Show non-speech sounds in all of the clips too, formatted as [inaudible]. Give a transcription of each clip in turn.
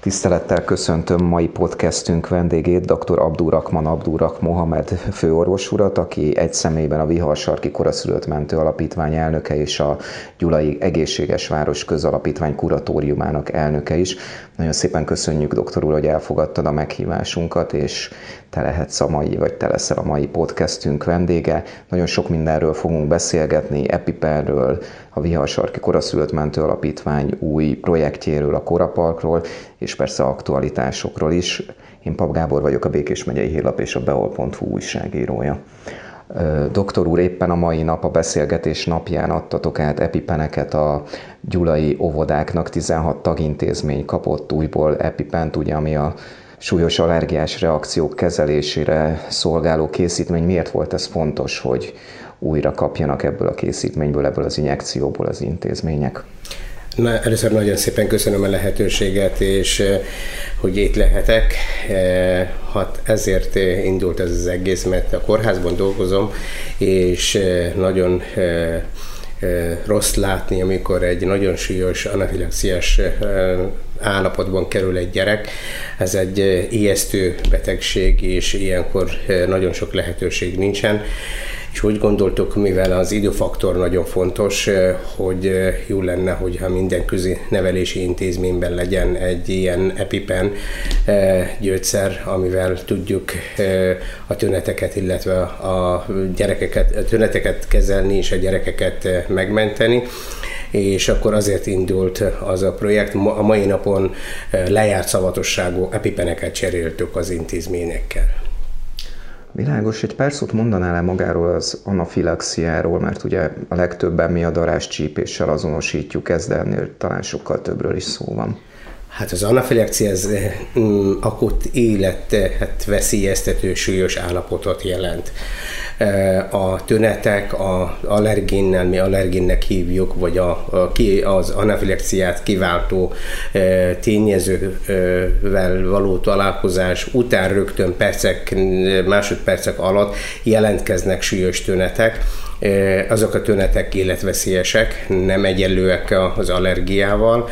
Tisztelettel köszöntöm mai podcastünk vendégét, dr. Abdurakman Abdurak Mohamed főorvos urat, aki egy személyben a Viharsarki Koraszülött Mentő Alapítvány elnöke és a Gyulai Egészséges Város Közalapítvány kuratóriumának elnöke is. Nagyon szépen köszönjük, doktor úr, hogy elfogadtad a meghívásunkat, és te lehetsz a mai, vagy te leszel a mai podcastünk vendége. Nagyon sok mindenről fogunk beszélgetni, Epipenről, a Viharsarki Koraszülött Mentő Alapítvány új projektjéről, a Koraparkról, és persze aktualitásokról is. Én Pap Gábor vagyok, a Békés megyei hírlap és a beol.hu újságírója. Doktor úr, éppen a mai nap a beszélgetés napján adtatok át epipeneket a gyulai óvodáknak, 16 tagintézmény kapott újból epipent, ugye, ami a súlyos allergiás reakciók kezelésére szolgáló készítmény. Miért volt ez fontos, hogy újra kapjanak ebből a készítményből, ebből az injekcióból az intézmények? Na, először nagyon szépen köszönöm a lehetőséget, és hogy itt lehetek. Hát ezért indult ez az egész, mert a kórházban dolgozom, és nagyon rossz látni, amikor egy nagyon súlyos anafilaxiás állapotban kerül egy gyerek. Ez egy ijesztő betegség, és ilyenkor nagyon sok lehetőség nincsen és úgy gondoltuk, mivel az időfaktor nagyon fontos, eh, hogy eh, jó lenne, hogyha minden közi nevelési intézményben legyen egy ilyen EpiPen eh, gyógyszer, amivel tudjuk a tüneteket, illetve a gyerekeket, a tüneteket kezelni és a gyerekeket megmenteni és akkor azért indult az a projekt. A mai napon lejárt szavatosságú epipeneket cseréltük az intézményekkel. Világos, egy pár szót mondanál -e magáról az anafilaxiáról, mert ugye a legtöbben mi a darás csípéssel azonosítjuk ezt, de ennél talán sokkal többről is szó van. Hát az anafilaxia ez mm, akut életet hát veszélyeztető súlyos állapotot jelent. Eh, a tünetek a allerginnel, mi allerginnek hívjuk, vagy a, a, az anafilaxiát kiváltó e, tényezővel való találkozás után rögtön percek, másodpercek alatt jelentkeznek súlyos tünetek, azok a tünetek életveszélyesek, nem egyenlőek az allergiával.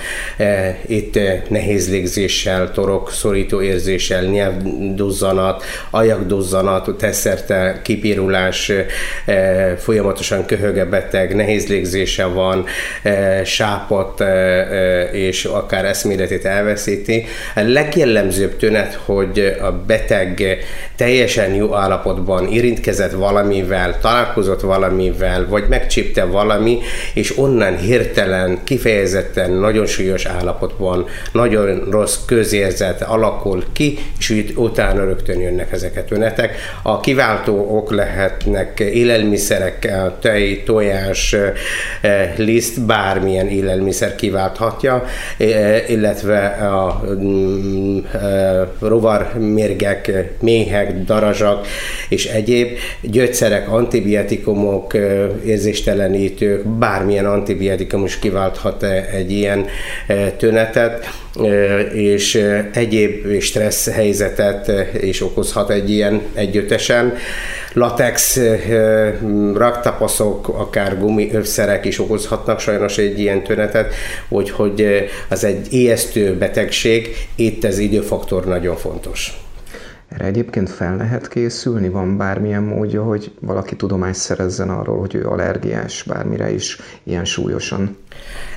Itt nehéz légzéssel, torok szorító érzéssel, nyelvduzzanat, ajakduzzanat, teszerte kipirulás, folyamatosan köhöge beteg, nehéz légzése van, sápat és akár eszméletét elveszíti. A legjellemzőbb tünet, hogy a beteg teljesen jó állapotban érintkezett valamivel, találkozott valami valamivel, vagy megcsípte valami, és onnan hirtelen, kifejezetten nagyon súlyos állapotban, nagyon rossz közérzet alakul ki, és utána rögtön jönnek ezek a tünetek. A kiváltó ok lehetnek élelmiszerek, tej, tojás, eh, liszt, bármilyen élelmiszer kiválthatja, eh, illetve a mm, eh, rovarmérgek, méhek, darazsak és egyéb gyógyszerek, antibiotikumok, érzéstelenítők, bármilyen antibiotikum is kiválthat egy ilyen tünetet, és egyéb stressz helyzetet is okozhat egy ilyen együttesen. Latex raktapaszok, akár gumiövszerek is okozhatnak sajnos egy ilyen tünetet, úgyhogy az egy ijesztő betegség, itt az időfaktor nagyon fontos. Erre egyébként fel lehet készülni? Van bármilyen módja, hogy valaki tudomást szerezzen arról, hogy ő allergiás bármire is ilyen súlyosan?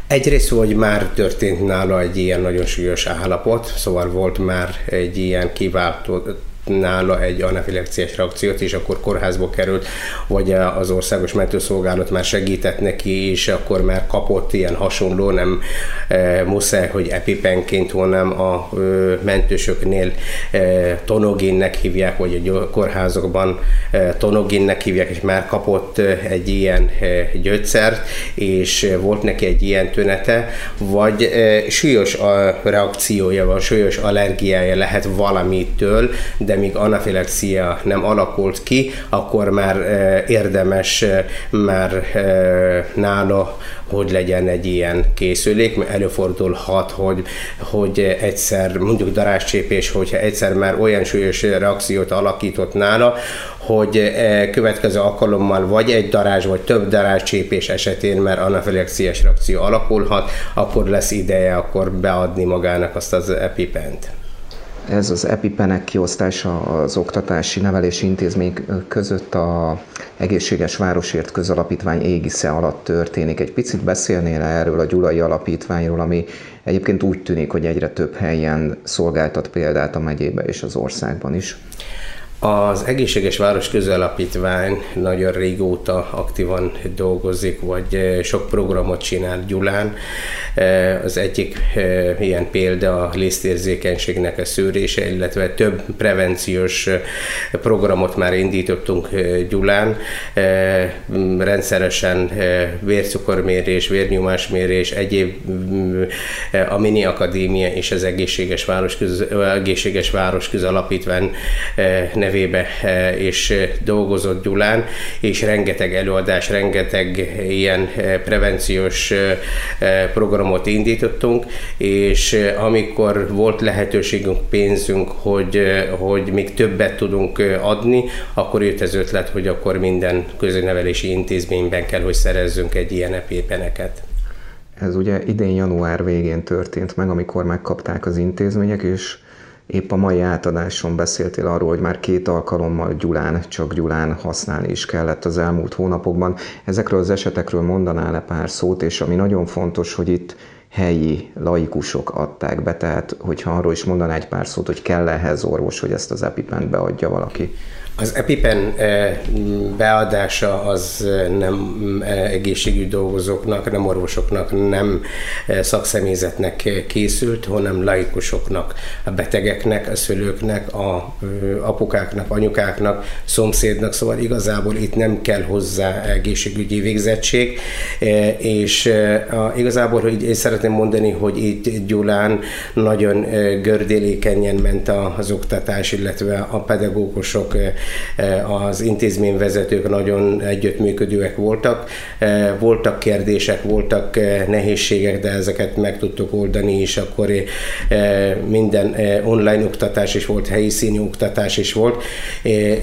Egyrészt, hogy már történt nála egy ilyen nagyon súlyos állapot, szóval volt már egy ilyen kiváltó nála egy anafilaxiás reakciót, és akkor kórházba került, vagy az országos mentőszolgálat már segített neki, és akkor már kapott ilyen hasonló, nem e, muszáj, hogy epipenként, hanem a e, mentősöknél e, tonoginnek hívják, vagy a kórházakban e, tonoginnek hívják, és már kapott egy ilyen e, gyógyszert, és volt neki egy ilyen tünete, vagy e, súlyos a reakciója van, súlyos allergiája lehet valamitől, de de míg anafilaxia nem alakult ki, akkor már érdemes már nála, hogy legyen egy ilyen készülék, mert előfordulhat, hogy, hogy egyszer mondjuk daráscsépés, hogyha egyszer már olyan súlyos reakciót alakított nála, hogy következő alkalommal vagy egy darázs, vagy több darázscsépés esetén, mert anafilaxiás reakció alakulhat, akkor lesz ideje akkor beadni magának azt az epipent. Ez az epipenek kiosztása az oktatási nevelési intézmény között a Egészséges Városért Közalapítvány égisze alatt történik. Egy picit beszélnél erről a Gyulai Alapítványról, ami egyébként úgy tűnik, hogy egyre több helyen szolgáltat példát a megyébe és az országban is. Az Egészséges Város Közalapítvány nagyon régóta aktívan dolgozik, vagy eh, sok programot csinál Gyulán. Eh, az egyik eh, ilyen példa a lisztérzékenységnek a szűrése, illetve több prevenciós programot már indítottunk Gyulán. Rendszeresen vércukormérés, vérnyomásmérés, egyéb a Mini Akadémia és az Egészséges Város, Köz, Egészséges Város Közalapítvány nevébe és dolgozott Gyulán, és rengeteg előadás, rengeteg ilyen prevenciós programot indítottunk, és amikor volt lehetőségünk, pénzünk, hogy, hogy még többet tudunk adni, akkor jött az ötlet, hogy akkor minden közönevelési intézményben kell, hogy szerezzünk egy ilyen epépeneket. Ez ugye idén január végén történt meg, amikor megkapták az intézmények, és Épp a mai átadáson beszéltél arról, hogy már két alkalommal Gyulán, csak Gyulán használni is kellett az elmúlt hónapokban. Ezekről az esetekről mondanál-e pár szót, és ami nagyon fontos, hogy itt helyi laikusok adták be, tehát hogyha arról is mondaná egy pár szót, hogy kell ehhez orvos, hogy ezt az epipent beadja valaki. Az EpiPen eh, beadása az eh, nem eh, egészségügyi dolgozóknak, nem orvosoknak, nem szakszemélyzetnek készült, hanem laikusoknak, a betegeknek, a szülőknek, a apukáknak, anyukáknak, szomszédnak, szóval igazából itt nem kell hozzá egészségügyi végzettség, és igazából hogy én szeretném mondani, hogy itt Gyulán nagyon gördélékenyen ment az oktatás, illetve a pedagógusok az intézményvezetők nagyon együttműködőek voltak. Eh, voltak kérdések, voltak eh, nehézségek, de ezeket meg tudtuk oldani, és akkor minden online oktatás is volt, helyi színű oktatás is volt,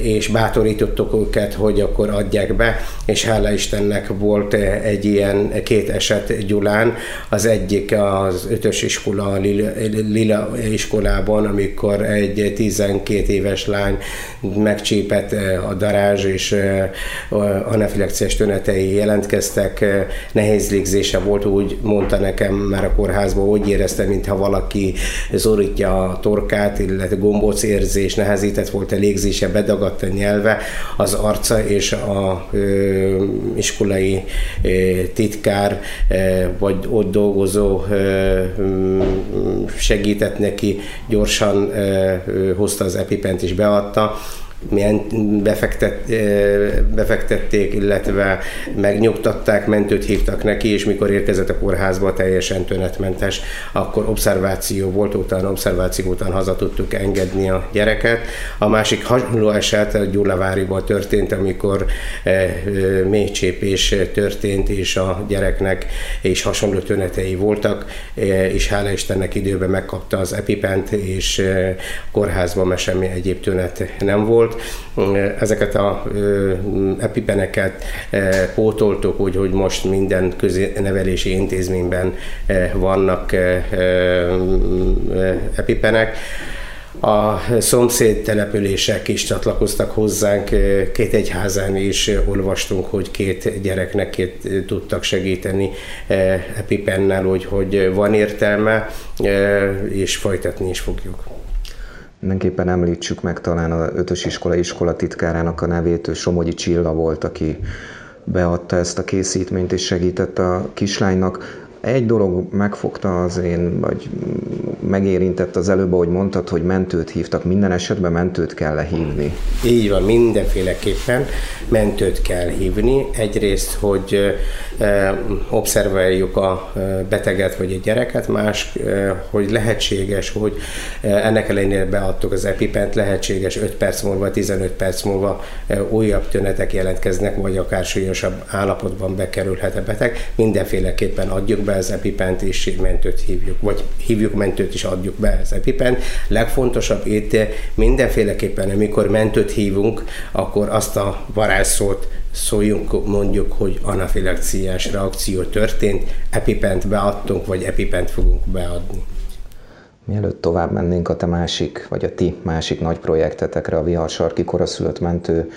és bátorítottuk őket, hogy akkor adják be, és hála Istennek volt egy ilyen két eset Gyulán, az egyik az ötös iskola, Lila, Lila iskolában, amikor egy 12 éves lány meg csípett eh, a darázs, és eh, anafilaxiás tünetei jelentkeztek, eh, nehéz légzése volt, úgy mondta nekem már a kórházban, úgy érezte, mintha valaki zorítja a torkát, illetve gombóc érzés, nehezített volt a légzése, bedagadt a nyelve, az arca és a iskolai titkár, vagy ott dolgozó ö, segített neki, gyorsan hozta az epipent és beadta, milyen befektet, befektették, illetve megnyugtatták, mentőt hívtak neki, és mikor érkezett a kórházba teljesen tünetmentes, akkor obszerváció volt, utána obszerváció után haza tudtuk engedni a gyereket. A másik hasonló eset a Gyulaváriban történt, amikor mélycsépés történt, és a gyereknek és hasonló tünetei voltak, és hála Istennek időben megkapta az epipent, és kórházban semmi egyéb tünet nem volt volt. Ezeket a epipeneket pótoltuk úgy, hogy most minden köznevelési intézményben vannak epipenek. A szomszéd települések is csatlakoztak hozzánk, két egyházán is olvastunk, hogy két gyereknek két tudtak segíteni epipennel, hogy, hogy van értelme, és folytatni is fogjuk. Mindenképpen említsük meg talán a ötös iskola iskola titkárának a nevét, ő Somogyi Csilla volt, aki beadta ezt a készítményt és segített a kislánynak. Egy dolog megfogta az én, vagy megérintett az előbb, hogy mondtad, hogy mentőt hívtak. Minden esetben mentőt kell lehívni. Így van, mindenféleképpen mentőt kell hívni. Egyrészt, hogy observáljuk a beteget vagy a gyereket, más, hogy lehetséges, hogy ennek ellenére beadtuk az epipent, lehetséges 5 perc múlva, 15 perc múlva újabb tünetek jelentkeznek, vagy akár súlyosabb állapotban bekerülhet a beteg. Mindenféleképpen adjuk be az epipent, és mentőt hívjuk, vagy hívjuk mentőt is adjuk be az epipent. Legfontosabb itt mindenféleképpen, amikor mentőt hívunk, akkor azt a varázsszót szóljunk, mondjuk, hogy anafilaxiás reakció történt, epipent beadtunk, vagy epipent fogunk beadni. Mielőtt tovább mennénk a te másik, vagy a ti másik nagy projektetekre, a Viharsarki Koraszülött Mentő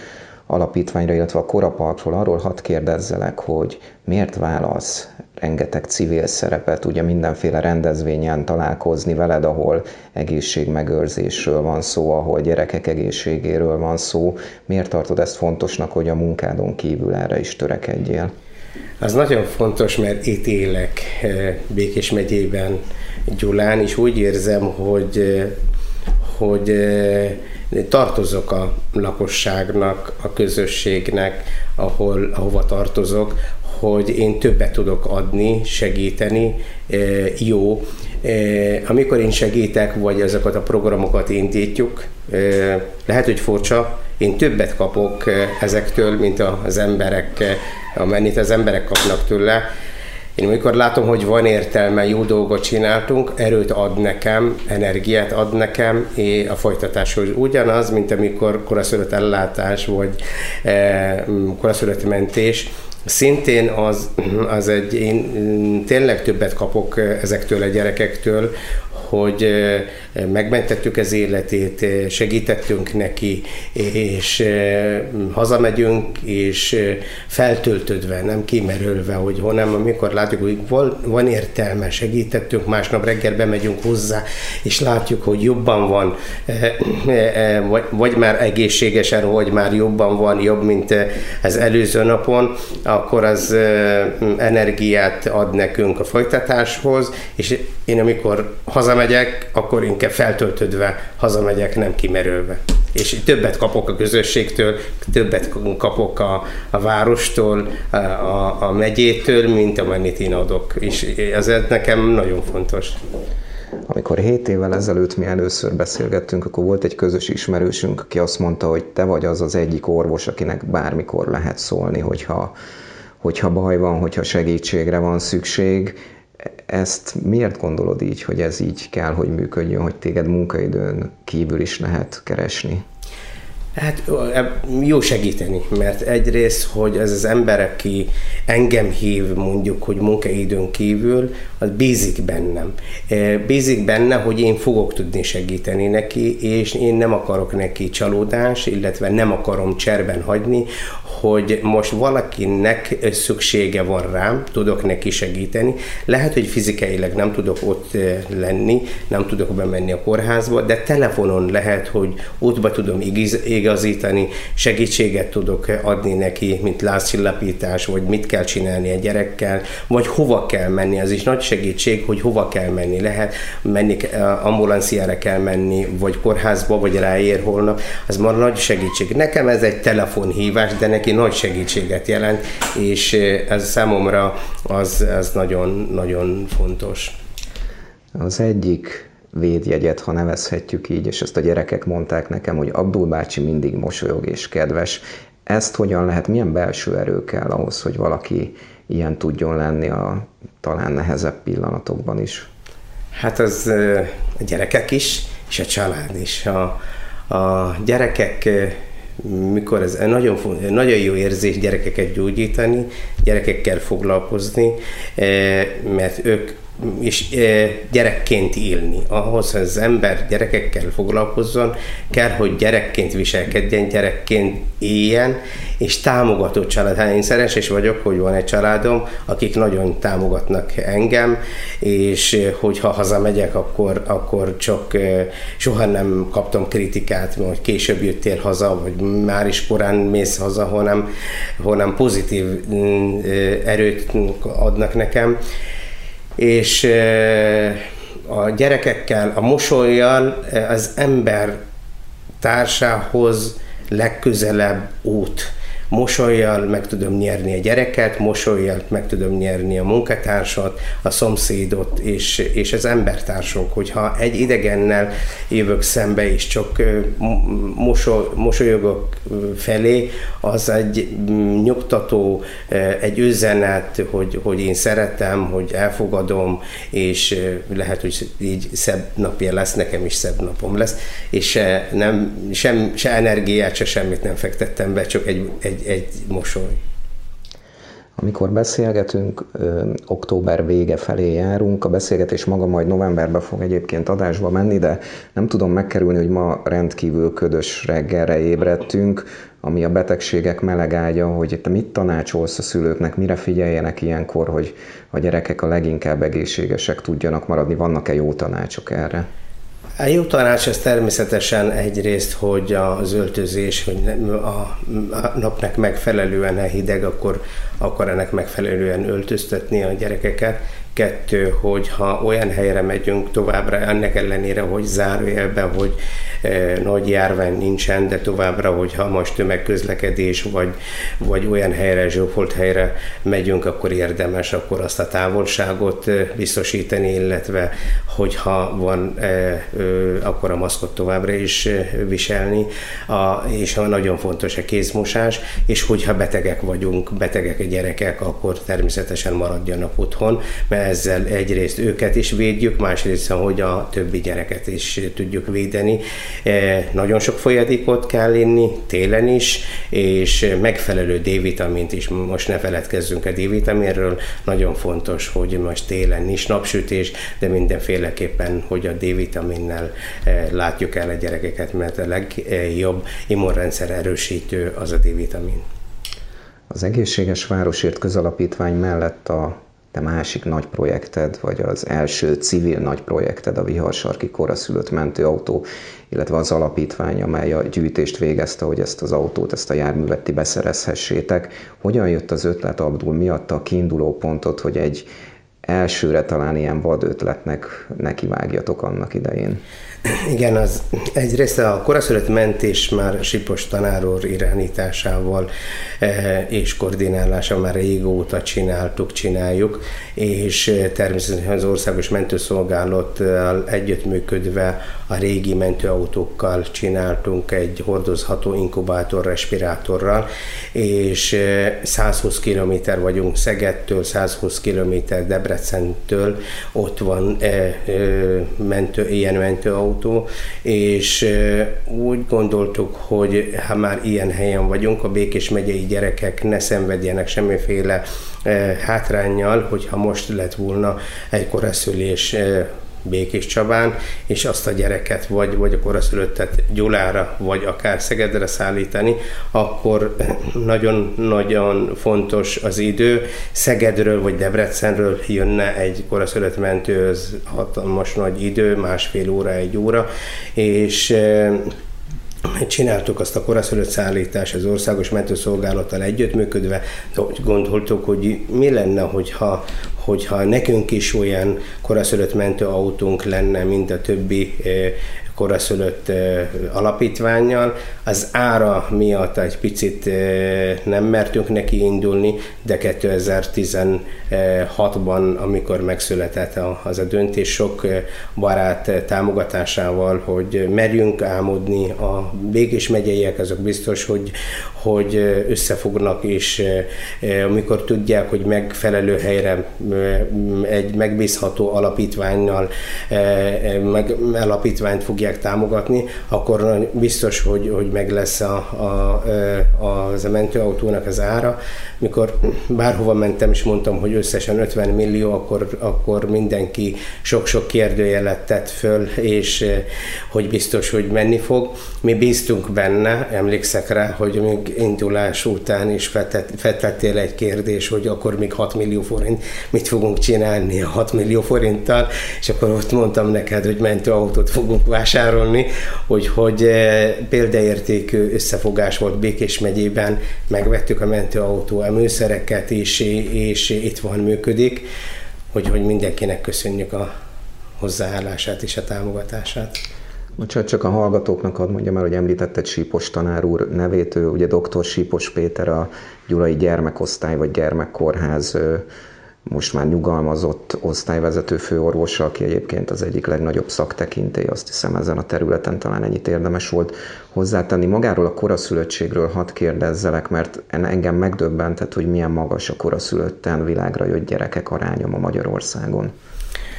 Alapítványra, illetve a Koraparkról, arról hadd kérdezzelek, hogy miért válasz rengeteg civil szerepet, ugye mindenféle rendezvényen találkozni veled, ahol egészségmegőrzésről van szó, ahol gyerekek egészségéről van szó. Miért tartod ezt fontosnak, hogy a munkádon kívül erre is törekedjél? Az nagyon fontos, mert itt élek eh, Békés megyében, Gyulán, és úgy érzem, hogy, eh, hogy eh, tartozok a lakosságnak, a közösségnek, ahol, ahova tartozok, hogy én többet tudok adni, segíteni, jó. Amikor én segítek, vagy ezeket a programokat indítjuk, lehet, hogy furcsa, én többet kapok ezektől, mint az emberek, amennyit az emberek kapnak tőle. Én amikor látom, hogy van értelme, jó dolgot csináltunk, erőt ad nekem, energiát ad nekem, és a folytatáshoz ugyanaz, mint amikor koraszülött ellátás, vagy e, koraszülött mentés, Szintén az, az egy, én tényleg többet kapok ezektől a gyerekektől, hogy megmentettük az életét, segítettünk neki, és hazamegyünk, és feltöltődve, nem kimerülve, hogy hanem amikor látjuk, hogy van értelme, segítettünk, másnap reggel bemegyünk hozzá, és látjuk, hogy jobban van, vagy, már egészségesen, vagy már jobban van, jobb, mint az előző napon, akkor az energiát ad nekünk a folytatáshoz, és én amikor hazamegyek, akkor inkább feltöltődve hazamegyek, nem kimerülve. És többet kapok a közösségtől, többet kapok a, a várostól, a, a, megyétől, mint amennyit én adok. És ez nekem nagyon fontos. Amikor 7 évvel ezelőtt mi először beszélgettünk, akkor volt egy közös ismerősünk, aki azt mondta, hogy te vagy az az egyik orvos, akinek bármikor lehet szólni, hogyha, hogyha baj van, hogyha segítségre van szükség ezt miért gondolod így, hogy ez így kell, hogy működjön, hogy téged munkaidőn kívül is lehet keresni? Hát jó segíteni, mert egyrészt, hogy ez az ember, aki engem hív mondjuk, hogy munkaidőn kívül, az bízik bennem. Bízik benne, hogy én fogok tudni segíteni neki, és én nem akarok neki csalódás, illetve nem akarom cserben hagyni, hogy most valakinek szüksége van rám, tudok neki segíteni. Lehet, hogy fizikailag nem tudok ott lenni, nem tudok bemenni a kórházba, de telefonon lehet, hogy útba tudom igazítani, segítséget tudok adni neki, mint lázcsillapítás, vagy mit kell csinálni a gyerekkel, vagy hova kell menni. Az is nagy segítség, hogy hova kell menni. Lehet menni, ambulanciára kell menni, vagy kórházba, vagy ráér holnap. Az már nagy segítség. Nekem ez egy telefonhívás, de neki nagy segítséget jelent, és ez számomra az, az nagyon, nagyon fontos. Az egyik védjegyet, ha nevezhetjük így, és ezt a gyerekek mondták nekem, hogy Abdul bácsi mindig mosolyog és kedves. Ezt hogyan lehet, milyen belső erő kell ahhoz, hogy valaki ilyen tudjon lenni a talán nehezebb pillanatokban is? Hát az a gyerekek is, és a család is. A, a gyerekek mikor ez nagyon, nagyon jó érzés gyerekeket gyógyítani, gyerekekkel foglalkozni, mert ők és gyerekként élni. Ahhoz, hogy az ember gyerekekkel foglalkozzon, kell, hogy gyerekként viselkedjen, gyerekként éljen, és támogató család. Hát én szerencsés vagyok, hogy van egy családom, akik nagyon támogatnak engem, és hogyha hazamegyek, akkor, akkor csak soha nem kaptam kritikát, hogy később jöttél haza, vagy már is korán mész haza, hanem, hanem pozitív mm, erőt adnak nekem és a gyerekekkel, a mosolyjal az ember társához legközelebb út mosolyjal meg tudom nyerni a gyereket, mosolyjal meg tudom nyerni a munkatársat, a szomszédot és, és az embertársunk. Hogyha egy idegennel jövök szembe és csak mosoly, mosolyogok felé, az egy mm, nyugtató, egy üzenet, hogy, hogy én szeretem, hogy elfogadom, és lehet, hogy így szebb napja lesz, nekem is szebb napom lesz, és nem, sem, se energiát, se semmit nem fektettem be, csak egy, egy, egy, egy mosoly. Amikor beszélgetünk, ö, október vége felé járunk, a beszélgetés maga majd novemberben fog egyébként adásba menni, de nem tudom megkerülni, hogy ma rendkívül ködös reggelre ébredtünk, ami a betegségek melegágya, hogy te mit tanácsolsz a szülőknek, mire figyeljenek ilyenkor, hogy a gyerekek a leginkább egészségesek tudjanak maradni, vannak-e jó tanácsok erre? A jó tanács az természetesen egyrészt, hogy az öltözés, hogy a napnak megfelelően a hideg, akkor, akkor ennek megfelelően öltöztetni a gyerekeket. Kettő, hogy ha olyan helyre megyünk továbbra, ennek ellenére, hogy zárójelben, hogy e, nagy járvány nincsen, de továbbra, hogyha most tömegközlekedés, vagy, vagy olyan helyre, zsófolt helyre megyünk, akkor érdemes akkor azt a távolságot e, biztosítani, illetve hogyha van, e, e, akkor a maszkot továbbra is e, viselni, a, és nagyon fontos a kézmosás, és hogyha betegek vagyunk, betegek a gyerekek, akkor természetesen maradjanak otthon, mert ezzel egyrészt őket is védjük, másrészt, hogy a többi gyereket is tudjuk védeni. E, nagyon sok folyadékot kell inni, télen is, és megfelelő D-vitamint is, most ne feledkezzünk a D-vitaminről, nagyon fontos, hogy most télen is napsütés, de mindenféleképpen, hogy a D-vitaminnel e, látjuk el a gyerekeket, mert a legjobb immunrendszer erősítő az a D-vitamin. Az Egészséges Városért közalapítvány mellett a te másik nagy projekted, vagy az első civil nagy projekted a Viharsarki koraszülött mentőautó, illetve az alapítvány, amely a gyűjtést végezte, hogy ezt az autót, ezt a járművet ti beszerezhessétek. Hogyan jött az ötlet Abdul? Mi adta a kiinduló pontot, hogy egy elsőre talán ilyen vad ötletnek nekivágjatok annak idején? Igen, az egyrészt a koraszülött mentés már Sipos tanáror irányításával e, és koordinálása már régóta csináltuk, csináljuk, és e, természetesen az Országos Mentőszolgálattal együttműködve a régi mentőautókkal csináltunk egy hordozható inkubátor respirátorral, és 120 e, km vagyunk Szegedtől, 120 km Debrecentől, ott van mentő, ilyen mentőautó, autó, és úgy gondoltuk, hogy ha már ilyen helyen vagyunk, a Békés megyei gyerekek ne szenvedjenek semmiféle hátrányjal, hogyha most lett volna egy koraszülés Békés Csabán, és azt a gyereket vagy, vagy a koraszülöttet Gyulára, vagy akár Szegedre szállítani, akkor nagyon-nagyon fontos az idő. Szegedről vagy Debrecenről jönne egy koraszülött mentőhöz hatalmas nagy idő, másfél óra, egy óra, és csináltuk azt a koraszülött szállítás az országos mentőszolgálattal együttműködve, gondoltuk, hogy mi lenne, hogyha, hogyha nekünk is olyan koraszülött mentőautónk lenne, mint a többi eh, koraszülött alapítványjal. Az ára miatt egy picit nem mertünk neki indulni, de 2016-ban, amikor megszületett az a döntés, sok barát támogatásával, hogy merjünk álmodni, a Békés megyeiek azok biztos, hogy, hogy összefognak, és amikor tudják, hogy megfelelő helyre egy megbízható alapítványnal meg, alapítványt fogják támogatni, akkor biztos, hogy, hogy meg lesz a, a, az a mentőautónak az ára. Mikor bárhova mentem és mondtam, hogy összesen 50 millió, akkor, akkor mindenki sok-sok kérdőjelet tett föl, és hogy biztos, hogy menni fog. Mi bíztunk benne, emlékszek rá, hogy még indulás után is feltettél egy kérdés, hogy akkor még 6 millió forint, mit fogunk csinálni a 6 millió forinttal, és akkor ott mondtam neked, hogy mentőautót fogunk vásárolni, hogy, hogy eh, példaértékű összefogás volt Békés megyében, megvettük a mentőautó a műszereket, és, és itt van működik. hogy, hogy mindenkinek köszönjük a hozzáállását és a támogatását. Bocsánat, csak a hallgatóknak ad mondja már, hogy említetted Sípos tanár úr nevét, ő ugye dr. Sípos Péter a Gyulai Gyermekosztály vagy Gyermekkórház most már nyugalmazott osztályvezető főorvosa, aki egyébként az egyik legnagyobb szaktekintély, azt hiszem ezen a területen talán ennyit érdemes volt hozzátenni. Magáról a koraszülöttségről hadd kérdezzelek, mert engem megdöbbentett, hogy milyen magas a koraszülötten világra jött gyerekek aránya ma Magyarországon.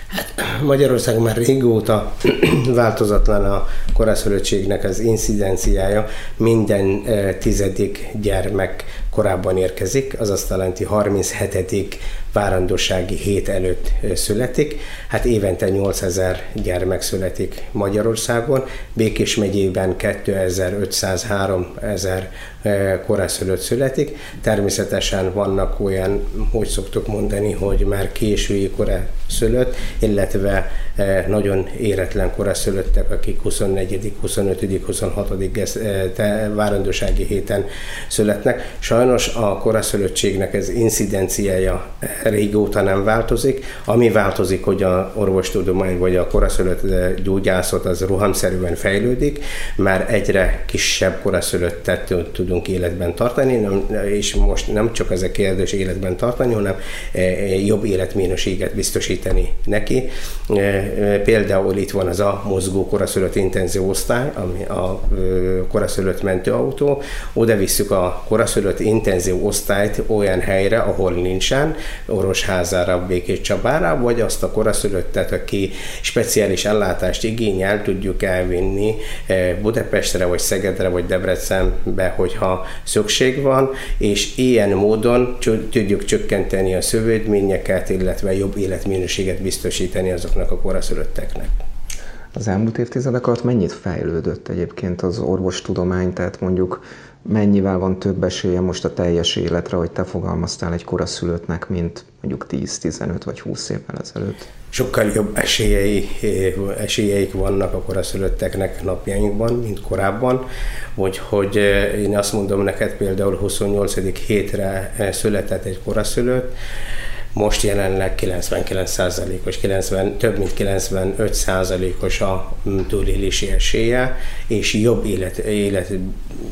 Hát Magyarország már régóta [clears throat] változatlan a koraszülöttségnek az incidenciája. Minden eh, tizedik gyermek korábban érkezik, az azt jelenti 37 várandósági hét előtt születik. Hát évente 8000 gyermek születik Magyarországon, Békés megyében 2503 ezer koraszülött születik. Természetesen vannak olyan, hogy szoktuk mondani, hogy már késői koraszülött, illetve nagyon éretlen koraszülöttek, akik 24., 25., 26. várandósági héten születnek. Sajnos a koraszülöttségnek ez incidenciája régóta nem változik. Ami változik, hogy a orvostudomány vagy a koraszülött gyógyászat az rohamszerűen fejlődik, már egyre kisebb koraszülöttet tudunk életben tartani, és most nem csak ez a kérdés életben tartani, hanem jobb életminőséget biztosítani neki. Például itt van az a mozgó koraszülött intenzív osztály, ami a koraszülött mentőautó. Oda visszük a koraszülött intenzív osztályt olyan helyre, ahol nincsen, orvosházára, Békés Csabára, vagy azt a koraszülöttet, aki speciális ellátást igényel, tudjuk elvinni Budapestre, vagy Szegedre, vagy Debrecenbe, hogyha szükség van, és ilyen módon tudjuk csökkenteni a szövődményeket, illetve jobb életminőséget biztosítani azoknak a koraszülötteknek. Az elmúlt évtizedek alatt mennyit fejlődött egyébként az orvostudomány, tehát mondjuk mennyivel van több esélye most a teljes életre, hogy te fogalmaztál egy koraszülöttnek, mint mondjuk 10-15 vagy 20 évvel ezelőtt? Sokkal jobb esélyei, esélyeik vannak a koraszülötteknek napjainkban, mint korábban, hogy, hogy én azt mondom neked például 28. hétre született egy koraszülött, most jelenleg 99%-os, 90, több mint 95%-os a túlélési esélye, és jobb élet, élet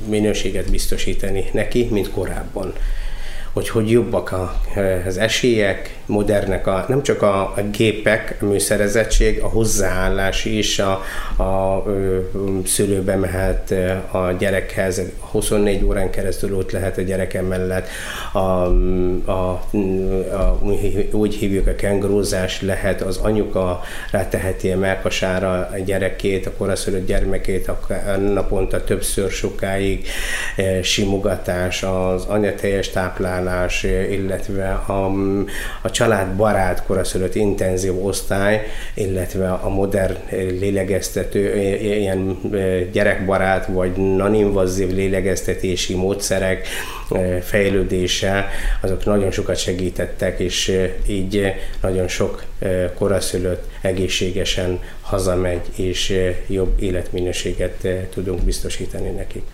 minőséget biztosítani neki, mint korábban. Hogy hogy jobbak a, az esélyek, modernek a, nem csak a, a gépek, a műszerezettség, a hozzáállás is, a, a, a szülőbe mehet a gyerekhez, 24 órán keresztül ott lehet a gyereke mellett, a, a, a, úgy hívjuk a kengurózás lehet, az anyuka ráteheti a melkasára a gyerekét, a koraszülött gyermekét, a naponta többször sokáig simogatás, az anyateljes táplálás, illetve a, a családbarát koraszülött intenzív osztály, illetve a modern lélegeztető, ilyen gyerekbarát vagy non-invazív lélegeztetési módszerek fejlődése, azok nagyon sokat segítettek, és így nagyon sok koraszülött egészségesen hazamegy, és jobb életminőséget tudunk biztosítani nekik.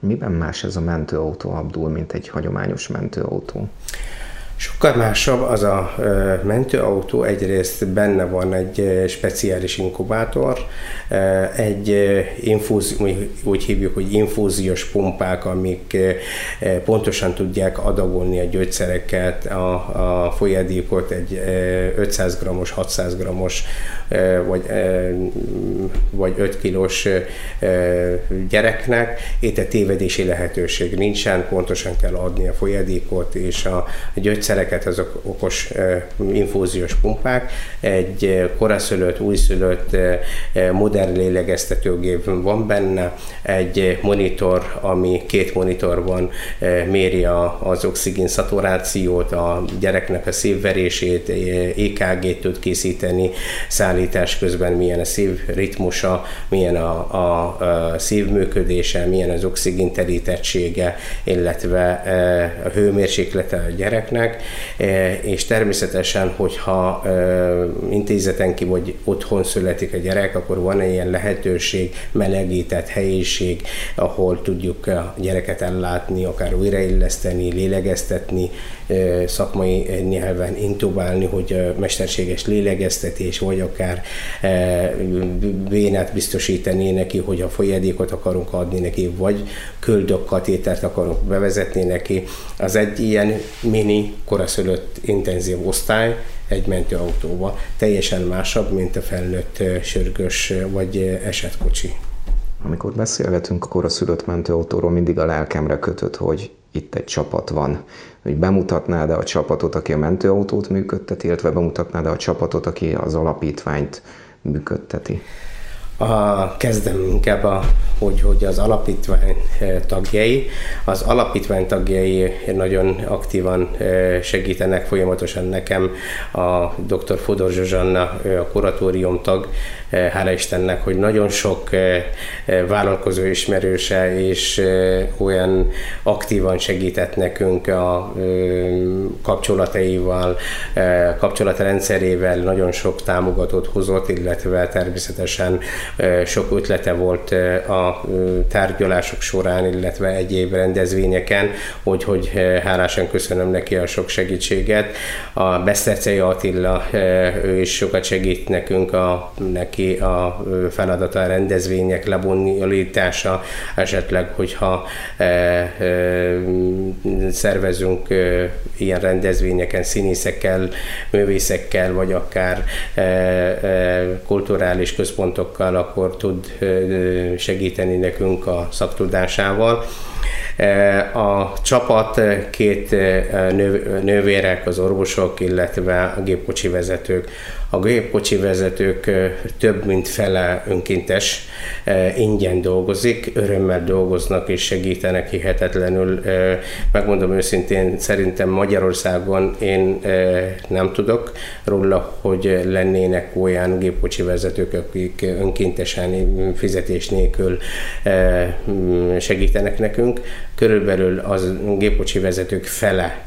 Miben más ez a mentőautó, Abdul, mint egy hagyományos mentőautó? Sokkal másabb az a mentőautó, egyrészt benne van egy speciális inkubátor, egy infúz, úgy hívjuk, hogy infúziós pumpák, amik pontosan tudják adagolni a gyógyszereket, a, a folyadékot egy 500 g-os, 600 g-os vagy, vagy 5 kilós gyereknek. Itt a tévedési lehetőség nincsen, pontosan kell adni a folyadékot, és a gyógyszereket, azok okos infúziós pumpák. Egy koraszülött, újszülött modern lélegeztetőgép van benne, egy monitor, ami két monitor van, méri az oxigén szaturációt, a gyereknek a szívverését, EKG-t tud készíteni, száll szállítás közben milyen a szív ritmusa, milyen a, a, a szívműködése, milyen az oxigén terítettsége, illetve e, a hőmérséklete a gyereknek, meg, és természetesen, hogyha intézeten ki vagy otthon születik a gyerek, akkor van egy ilyen lehetőség, melegített helyiség, ahol tudjuk a gyereket ellátni, akár újrailleszteni, lélegeztetni, szakmai nyelven intubálni, hogy mesterséges lélegeztetés, vagy akár vénát biztosítani neki, hogy a folyadékot akarunk adni neki, vagy köldökkatétert akarunk bevezetni neki. Az egy ilyen mini koraszülött intenzív osztály, egy mentőautóba. Teljesen másabb, mint a felnőtt sörgős vagy esetkocsi. Amikor beszélgetünk a koraszülött mentőautóról, mindig a lelkemre kötött, hogy itt egy csapat van. Hogy bemutatnád a csapatot, aki a mentőautót működteti, illetve bemutatnád a csapatot, aki az alapítványt működteti? A, kezdem inkább, a, hogy, hogy az alapítvány eh, tagjai. Az alapítvány tagjai nagyon aktívan eh, segítenek folyamatosan nekem. A dr. Fodor Zsuzsanna, a kuratórium tag, eh, hála Istennek, hogy nagyon sok vállalkozó ismerőse és olyan aktívan segített nekünk a kapcsolataival, kapcsolatrendszerével, nagyon sok támogatót hozott, illetve természetesen sok ötlete volt a tárgyalások során, illetve egyéb rendezvényeken, hogy hálásan köszönöm neki a sok segítséget. A Besztercei Attila, ő is sokat segít nekünk, a, neki a feladata a rendezvények lebonyolítása, esetleg, hogyha szervezünk ilyen rendezvényeken színészekkel, művészekkel, vagy akár kulturális központokkal, akkor tud segíteni nekünk a szaktudásával. A csapat két nővérek, az orvosok, illetve a gépkocsi vezetők a gépkocsi vezetők több mint fele önkéntes, ingyen dolgozik, örömmel dolgoznak és segítenek hihetetlenül. Megmondom őszintén, szerintem Magyarországon én nem tudok róla, hogy lennének olyan gépkocsi vezetők, akik önkéntesen fizetés nélkül segítenek nekünk. Körülbelül az gépkocsi vezetők fele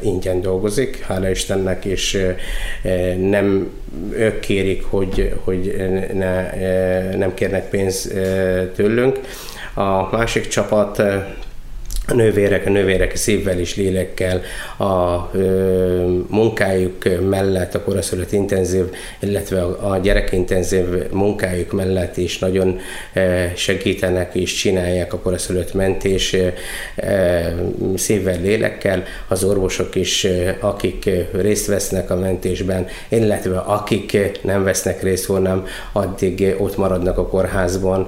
ingyen dolgozik, hála Istennek, és nem ők kérik, hogy, hogy ne, nem kérnek pénzt tőlünk. A másik csapat a nővérek, a nővérek szívvel és lélekkel a ö, munkájuk mellett, a koraszülött intenzív, illetve a, a gyerekintenzív munkájuk mellett is nagyon ö, segítenek és csinálják a koraszülött mentés ö, szívvel, lélekkel. Az orvosok is, akik részt vesznek a mentésben, illetve akik nem vesznek részt, hanem addig ott maradnak a kórházban,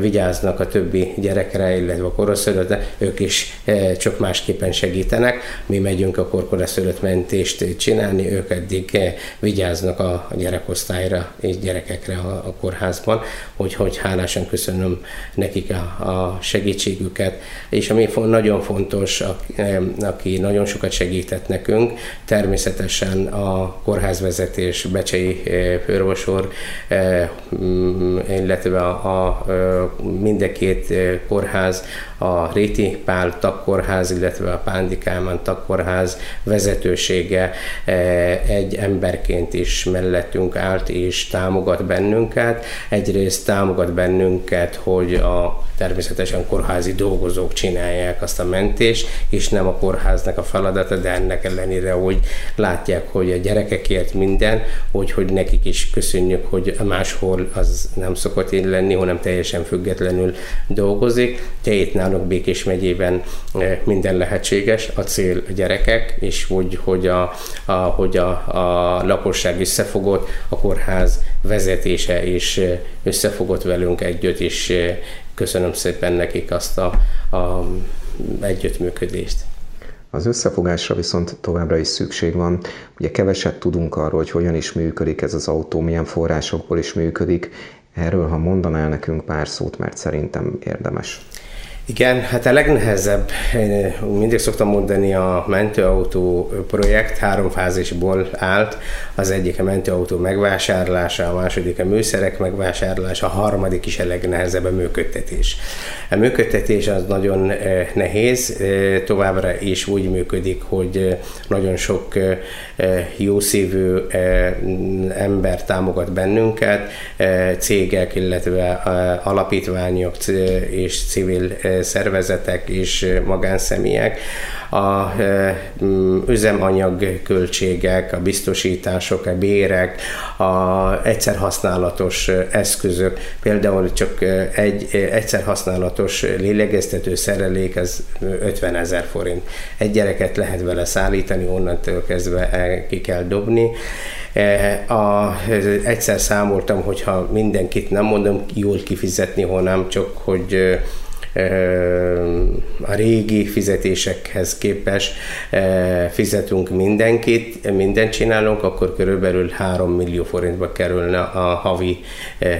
vigyáznak a többi gyerekre, illetve a koraszülöttre, ők is is eh, csak másképpen segítenek. Mi megyünk a korkoraszülött mentést csinálni, ők eddig eh, vigyáznak a gyerekosztályra és gyerekekre a, kórházban, hogy, hogy hálásan köszönöm nekik a, a segítségüket. És ami nagyon fontos, aki nagyon sokat segített nekünk, természetesen a kórházvezetés, Becsei eh, főorvosor, illetve a, a, mind a kórház, a Réti Pál Takkórház, illetve a Pándi Kálmán Takkórház vezetősége eh, egy emberként is mellettünk állt és támogat bennünket. Egyrészt támogat bennünket, hogy a természetesen kórházi dolgozók csinálják azt a mentést, és nem a kórháznak a feladata, de ennek ellenére, hogy látják, hogy a gyerekekért minden, hogy, hogy nekik is köszönjük, hogy máshol az nem szokott így lenni, hanem teljesen függetlenül dolgozik. De itt nálunk Békés megyében eh, minden lehetséges, a cél a gyerekek, és hogy, hogy, a, a, hogy a, a lakosság összefogott, a kórház vezetése is eh, összefogott velünk együtt, és eh, köszönöm szépen nekik azt a, a együttműködést. Az összefogásra viszont továbbra is szükség van. Ugye keveset tudunk arról, hogy hogyan is működik ez az autó, milyen forrásokból is működik. Erről, ha mondanál nekünk pár szót, mert szerintem érdemes. Igen, hát a legnehezebb, én mindig szoktam mondani, a mentőautó projekt három fázisból állt. Az egyik a mentőautó megvásárlása, a második a műszerek megvásárlása, a harmadik is a legnehezebb a működtetés. A működtetés az nagyon eh, nehéz, eh, továbbra is úgy működik, hogy eh, nagyon sok jószívű ember támogat bennünket, cégek, illetve alapítványok és civil szervezetek és magánszemélyek, a üzemanyag költségek, a biztosítások, a bérek, a egyszer használatos eszközök, például csak egy egyszer használatos lélegeztető szerelék, az 50 ezer forint. Egy gyereket lehet vele szállítani, onnantól kezdve ki kell dobni. A, egyszer számoltam, hogyha mindenkit nem mondom jól kifizetni, hanem csak, hogy a régi fizetésekhez képes fizetünk mindenkit, mindent csinálunk, akkor körülbelül 3 millió forintba kerülne a havi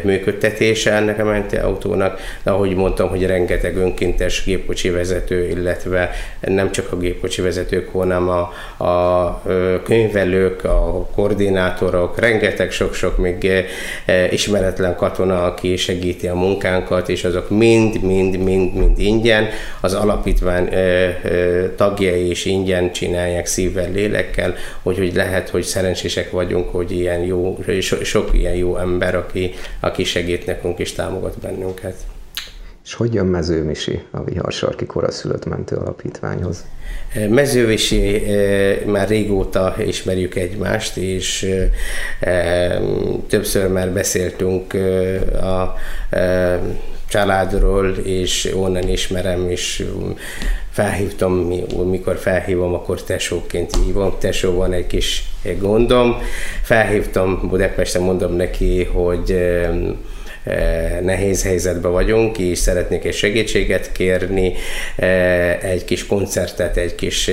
működtetése ennek a menti autónak, de ahogy mondtam, hogy rengeteg önkéntes gépkocsi vezető, illetve nem csak a gépkocsi vezetők, hanem a, a könyvelők, a koordinátorok, rengeteg sok-sok még ismeretlen katona, aki segíti a munkánkat, és azok mind-mind-mind mind, mind ingyen, az alapítvány tagjai is ingyen csinálják szívvel, lélekkel, hogy, hogy lehet, hogy szerencsések vagyunk, hogy ilyen jó, so, sok ilyen jó ember, aki, aki segít nekünk és támogat bennünket. És hogy jön Mezőmisi a Viharsarki Koraszülött Mentő Alapítványhoz? Mezővisi már régóta ismerjük egymást, és többször már beszéltünk a családról, és onnan ismerem, és felhívtam, mikor felhívom, akkor tesóként hívom. Tesó van egy kis gondom. Felhívtam Budapesten, mondom neki, hogy nehéz helyzetben vagyunk, és szeretnék egy segítséget kérni, egy kis koncertet, egy kis,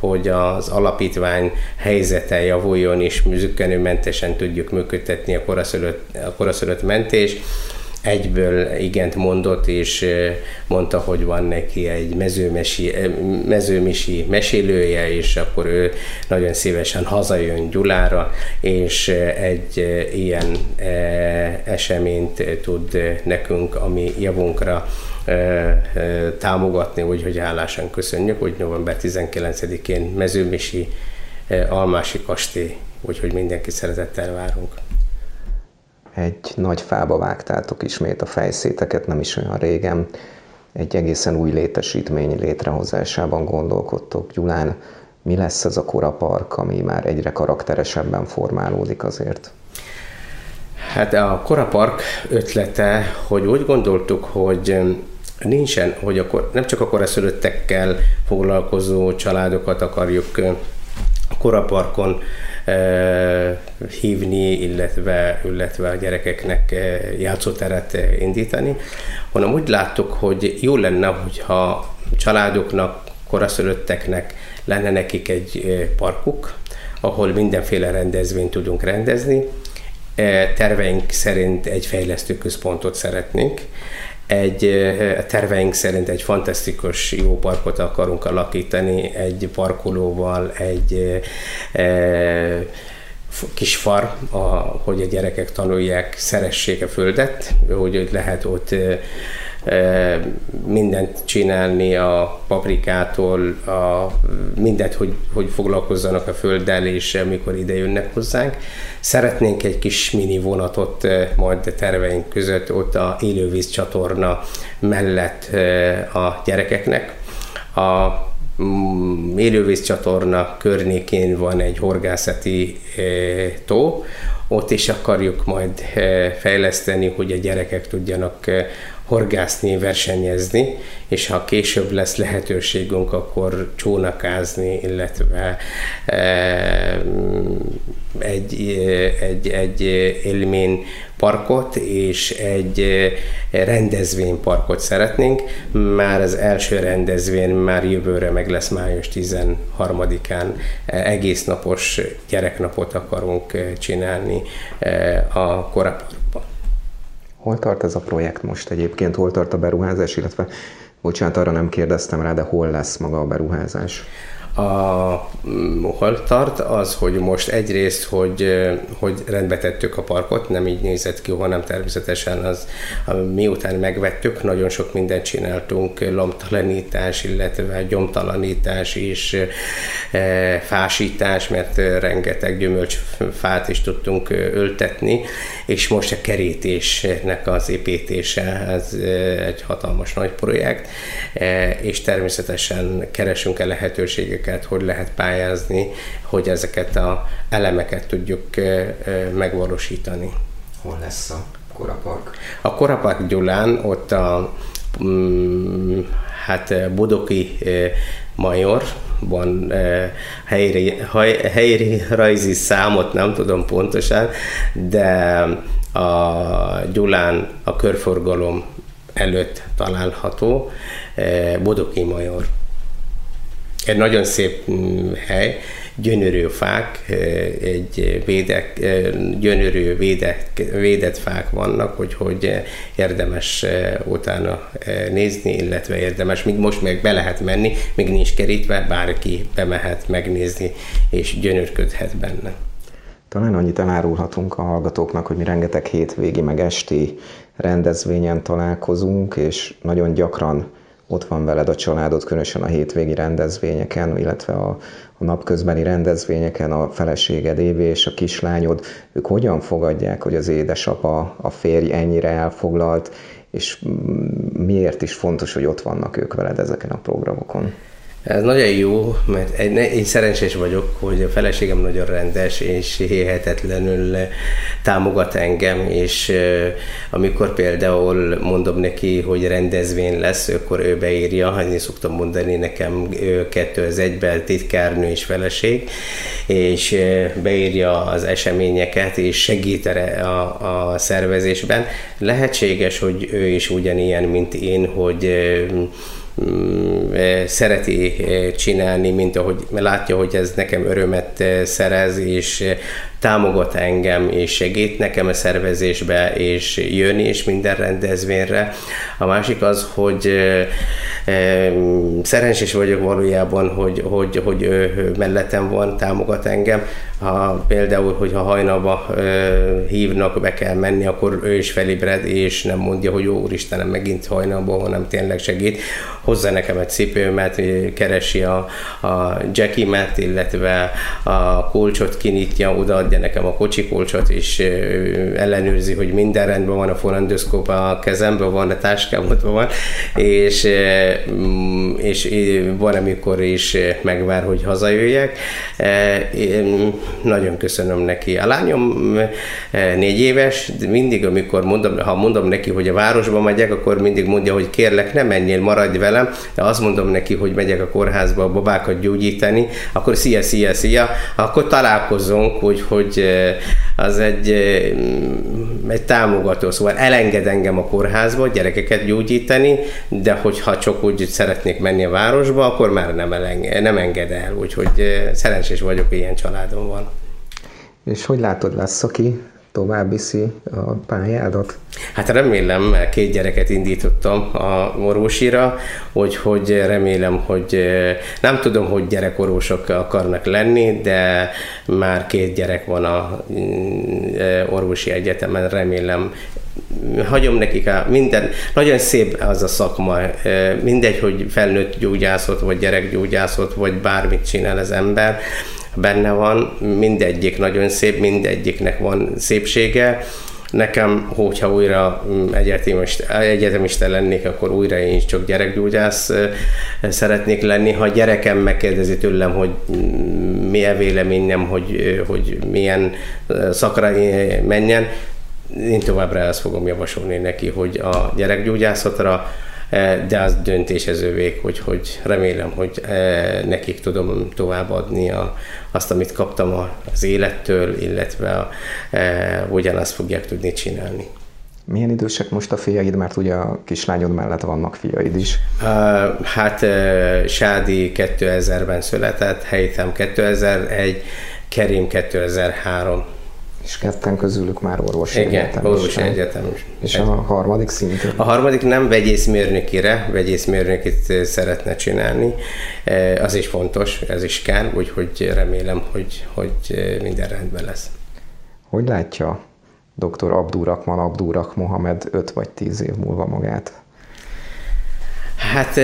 hogy az alapítvány helyzete javuljon, és műzükkenőmentesen tudjuk működtetni a koraszülött, a koraszülött mentés egyből igent mondott, és mondta, hogy van neki egy mezőmesi, mezőmisi mesélője, és akkor ő nagyon szívesen hazajön Gyulára, és egy ilyen eseményt tud nekünk, ami javunkra támogatni, úgyhogy hálásan köszönjük, hogy november 19-én mezőmisi Almási kastély, úgyhogy mindenki szeretettel várunk egy nagy fába vágtátok ismét a fejszéteket, nem is olyan régen. Egy egészen új létesítmény létrehozásában gondolkodtok. Gyulán, mi lesz ez a korapark, ami már egyre karakteresebben formálódik azért? Hát a korapark ötlete, hogy úgy gondoltuk, hogy nincsen, hogy akkor nem csak a koraszülöttekkel foglalkozó családokat akarjuk a koraparkon hívni, illetve, illetve a gyerekeknek játszóteret indítani, hanem úgy láttuk, hogy jó lenne, hogyha családoknak, koraszülötteknek lenne nekik egy parkuk, ahol mindenféle rendezvényt tudunk rendezni. Terveink szerint egy fejlesztő központot szeretnénk, egy terveink szerint egy fantasztikus jó parkot akarunk alakítani, egy parkolóval, egy e, kis far, a, hogy a gyerekek tanulják, szeressék a földet, hogy lehet ott mindent csinálni a paprikától, a, mindent, hogy, hogy foglalkozzanak a földdel, és amikor ide jönnek hozzánk. Szeretnénk egy kis mini vonatot majd a terveink között ott a élővíz csatorna mellett a gyerekeknek. A mm, élővíz csatorna környékén van egy horgászati tó, ott is akarjuk majd fejleszteni, hogy a gyerekek tudjanak horgászni, versenyezni, és ha később lesz lehetőségünk, akkor csónakázni, illetve e, egy, egy, egy élmény parkot és egy rendezvényparkot szeretnénk. Már az első rendezvény már jövőre meg lesz május 13-án egész napos gyereknapot akarunk csinálni a koraparkban. Hol tart ez a projekt most egyébként? Hol tart a beruházás, illetve bocsánat, arra nem kérdeztem rá, de hol lesz maga a beruházás? a, hol tart, az, hogy most egyrészt, hogy, hogy rendbe tettük a parkot, nem így nézett ki, hanem természetesen az, miután megvettük, nagyon sok mindent csináltunk, lombtalanítás, illetve gyomtalanítás és e, fásítás, mert rengeteg gyümölcsfát is tudtunk öltetni, és most a kerítésnek az építése, ez egy hatalmas nagy projekt, e, és természetesen keresünk el lehetőségeket hogy lehet pályázni, hogy ezeket a elemeket tudjuk megvalósítani. Hol lesz a Korapark? A Korapark Gyulán, ott a mm, hát Bodoki major, van helyi, helyi rajzi számot nem tudom pontosan, de a Gyulán a körforgalom előtt található Bodoki major. Egy nagyon szép mm, hely, gyönyörű fák, egy védek, gyönyörű védek, védett fák vannak, hogy, hogy érdemes utána nézni, illetve érdemes, még most meg be lehet menni, még nincs kerítve, bárki bemehet megnézni, és gyönyörködhet benne. Talán annyit elárulhatunk a hallgatóknak, hogy mi rengeteg hétvégi meg esti rendezvényen találkozunk, és nagyon gyakran ott van veled a családod, különösen a hétvégi rendezvényeken, illetve a, a napközbeni rendezvényeken, a feleséged Évi és a kislányod, ők hogyan fogadják, hogy az édesapa, a férj ennyire elfoglalt, és miért is fontos, hogy ott vannak ők veled ezeken a programokon? Ez nagyon jó, mert én szerencsés vagyok, hogy a feleségem nagyon rendes, és hihetetlenül támogat engem, és amikor például mondom neki, hogy rendezvény lesz, akkor ő beírja, hát én szoktam mondani nekem, ő kettő az egyben titkárnő és feleség, és beírja az eseményeket, és segít a, a szervezésben. Lehetséges, hogy ő is ugyanilyen, mint én, hogy szereti eh, csinálni, mint ahogy látja, hogy ez nekem örömet eh, szerez, és támogat engem, és segít nekem a szervezésbe, és jönni is minden rendezvényre. A másik az, hogy szerencsés vagyok valójában, hogy, hogy, hogy ő mellettem van, támogat engem. Ha például, hogyha hajnalba hívnak, be kell menni, akkor ő is felébred, és nem mondja, hogy jó úristenem, megint hajnalban, hanem tényleg segít. Hozza nekem egy cipőmet, keresi a, a jackimet, illetve a kulcsot kinyitja, odaadja nekem a kocsi kulcsot, és ellenőrzi, hogy minden rendben van, a forandoszkóp a kezemben van, a táskám ott van, és Mm, és van, amikor is megvár, hogy hazajöjjek. Én nagyon köszönöm neki. A lányom négy éves, mindig, amikor mondom, ha mondom neki, hogy a városba megyek, akkor mindig mondja, hogy kérlek, ne menjél, maradj velem, de azt mondom neki, hogy megyek a kórházba a babákat gyógyítani, akkor szia, szia, szia, akkor találkozunk, hogy, hogy az egy, egy támogató, szóval elenged engem a kórházba gyerekeket gyógyítani, de hogyha csak úgy szeretnék menni a városba, akkor már nem, elenge, nem enged el, úgyhogy szerencsés vagyok, ilyen családom van. És hogy látod, lesz, aki tovább viszi a pályádat? Hát remélem, mert két gyereket indítottam a orvosira, úgyhogy remélem, hogy nem tudom, hogy gyerekorvosok akarnak lenni, de már két gyerek van a orvosi egyetemen, remélem hagyom nekik a minden, nagyon szép az a szakma, mindegy, hogy felnőtt gyógyászat, vagy gyerekgyógyászat, vagy bármit csinál az ember, benne van, mindegyik nagyon szép, mindegyiknek van szépsége. Nekem, hogyha újra mm, egyetemista, egyetemista lennék, akkor újra én is csak gyerekgyógyász szeretnék lenni. Ha a gyerekem megkérdezi tőlem, hogy mm, mi a véleményem, hogy, hogy milyen szakra menjen, én továbbra ezt fogom javasolni neki, hogy a gyerekgyógyászatra Eh, de az döntésezővék, hogy, hogy remélem, hogy eh, nekik tudom továbbadni a, azt, amit kaptam az élettől, illetve a, e, ugyanazt fogják tudni csinálni. Milyen idősek most a fiaid, mert ugye a kislányod mellett vannak fiaid is? Hát Sádi 2000-ben született, Helytem 2001, Kerim 2003. És ketten közülük már orvosi Igen, egyetem. orvosi egyetem. És a harmadik szintű? A harmadik nem vegyészmérnökire, vegyészmérnökit szeretne csinálni. Az is fontos, ez is kell, úgyhogy remélem, hogy, hogy minden rendben lesz. Hogy látja dr. Abdurakman Abdurak Mohamed 5 vagy 10 év múlva magát? Hát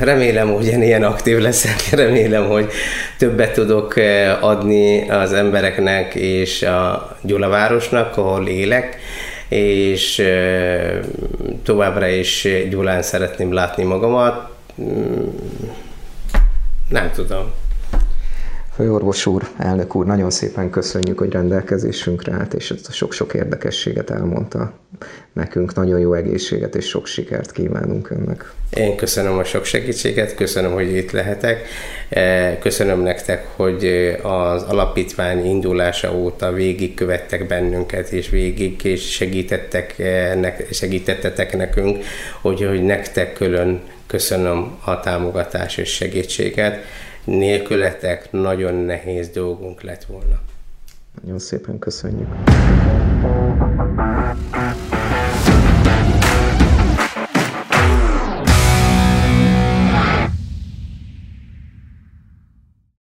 remélem, hogy ilyen aktív leszek, [laughs] remélem, hogy többet tudok adni az embereknek és a Gyulavárosnak, ahol élek, és továbbra is Gyulán szeretném látni magamat. Mm, nem tudom. Főorvos úr, elnök úr, nagyon szépen köszönjük, hogy rendelkezésünkre állt, és ezt a sok-sok érdekességet elmondta nekünk. Nagyon jó egészséget és sok sikert kívánunk önnek. Én köszönöm a sok segítséget, köszönöm, hogy itt lehetek. E, köszönöm nektek, hogy az alapítvány indulása óta végig követtek bennünket, és végig és segítettek, e, segítettetek nekünk, hogy, hogy nektek külön köszönöm a támogatás és segítséget nélkületek nagyon nehéz dolgunk lett volna. Nagyon szépen köszönjük.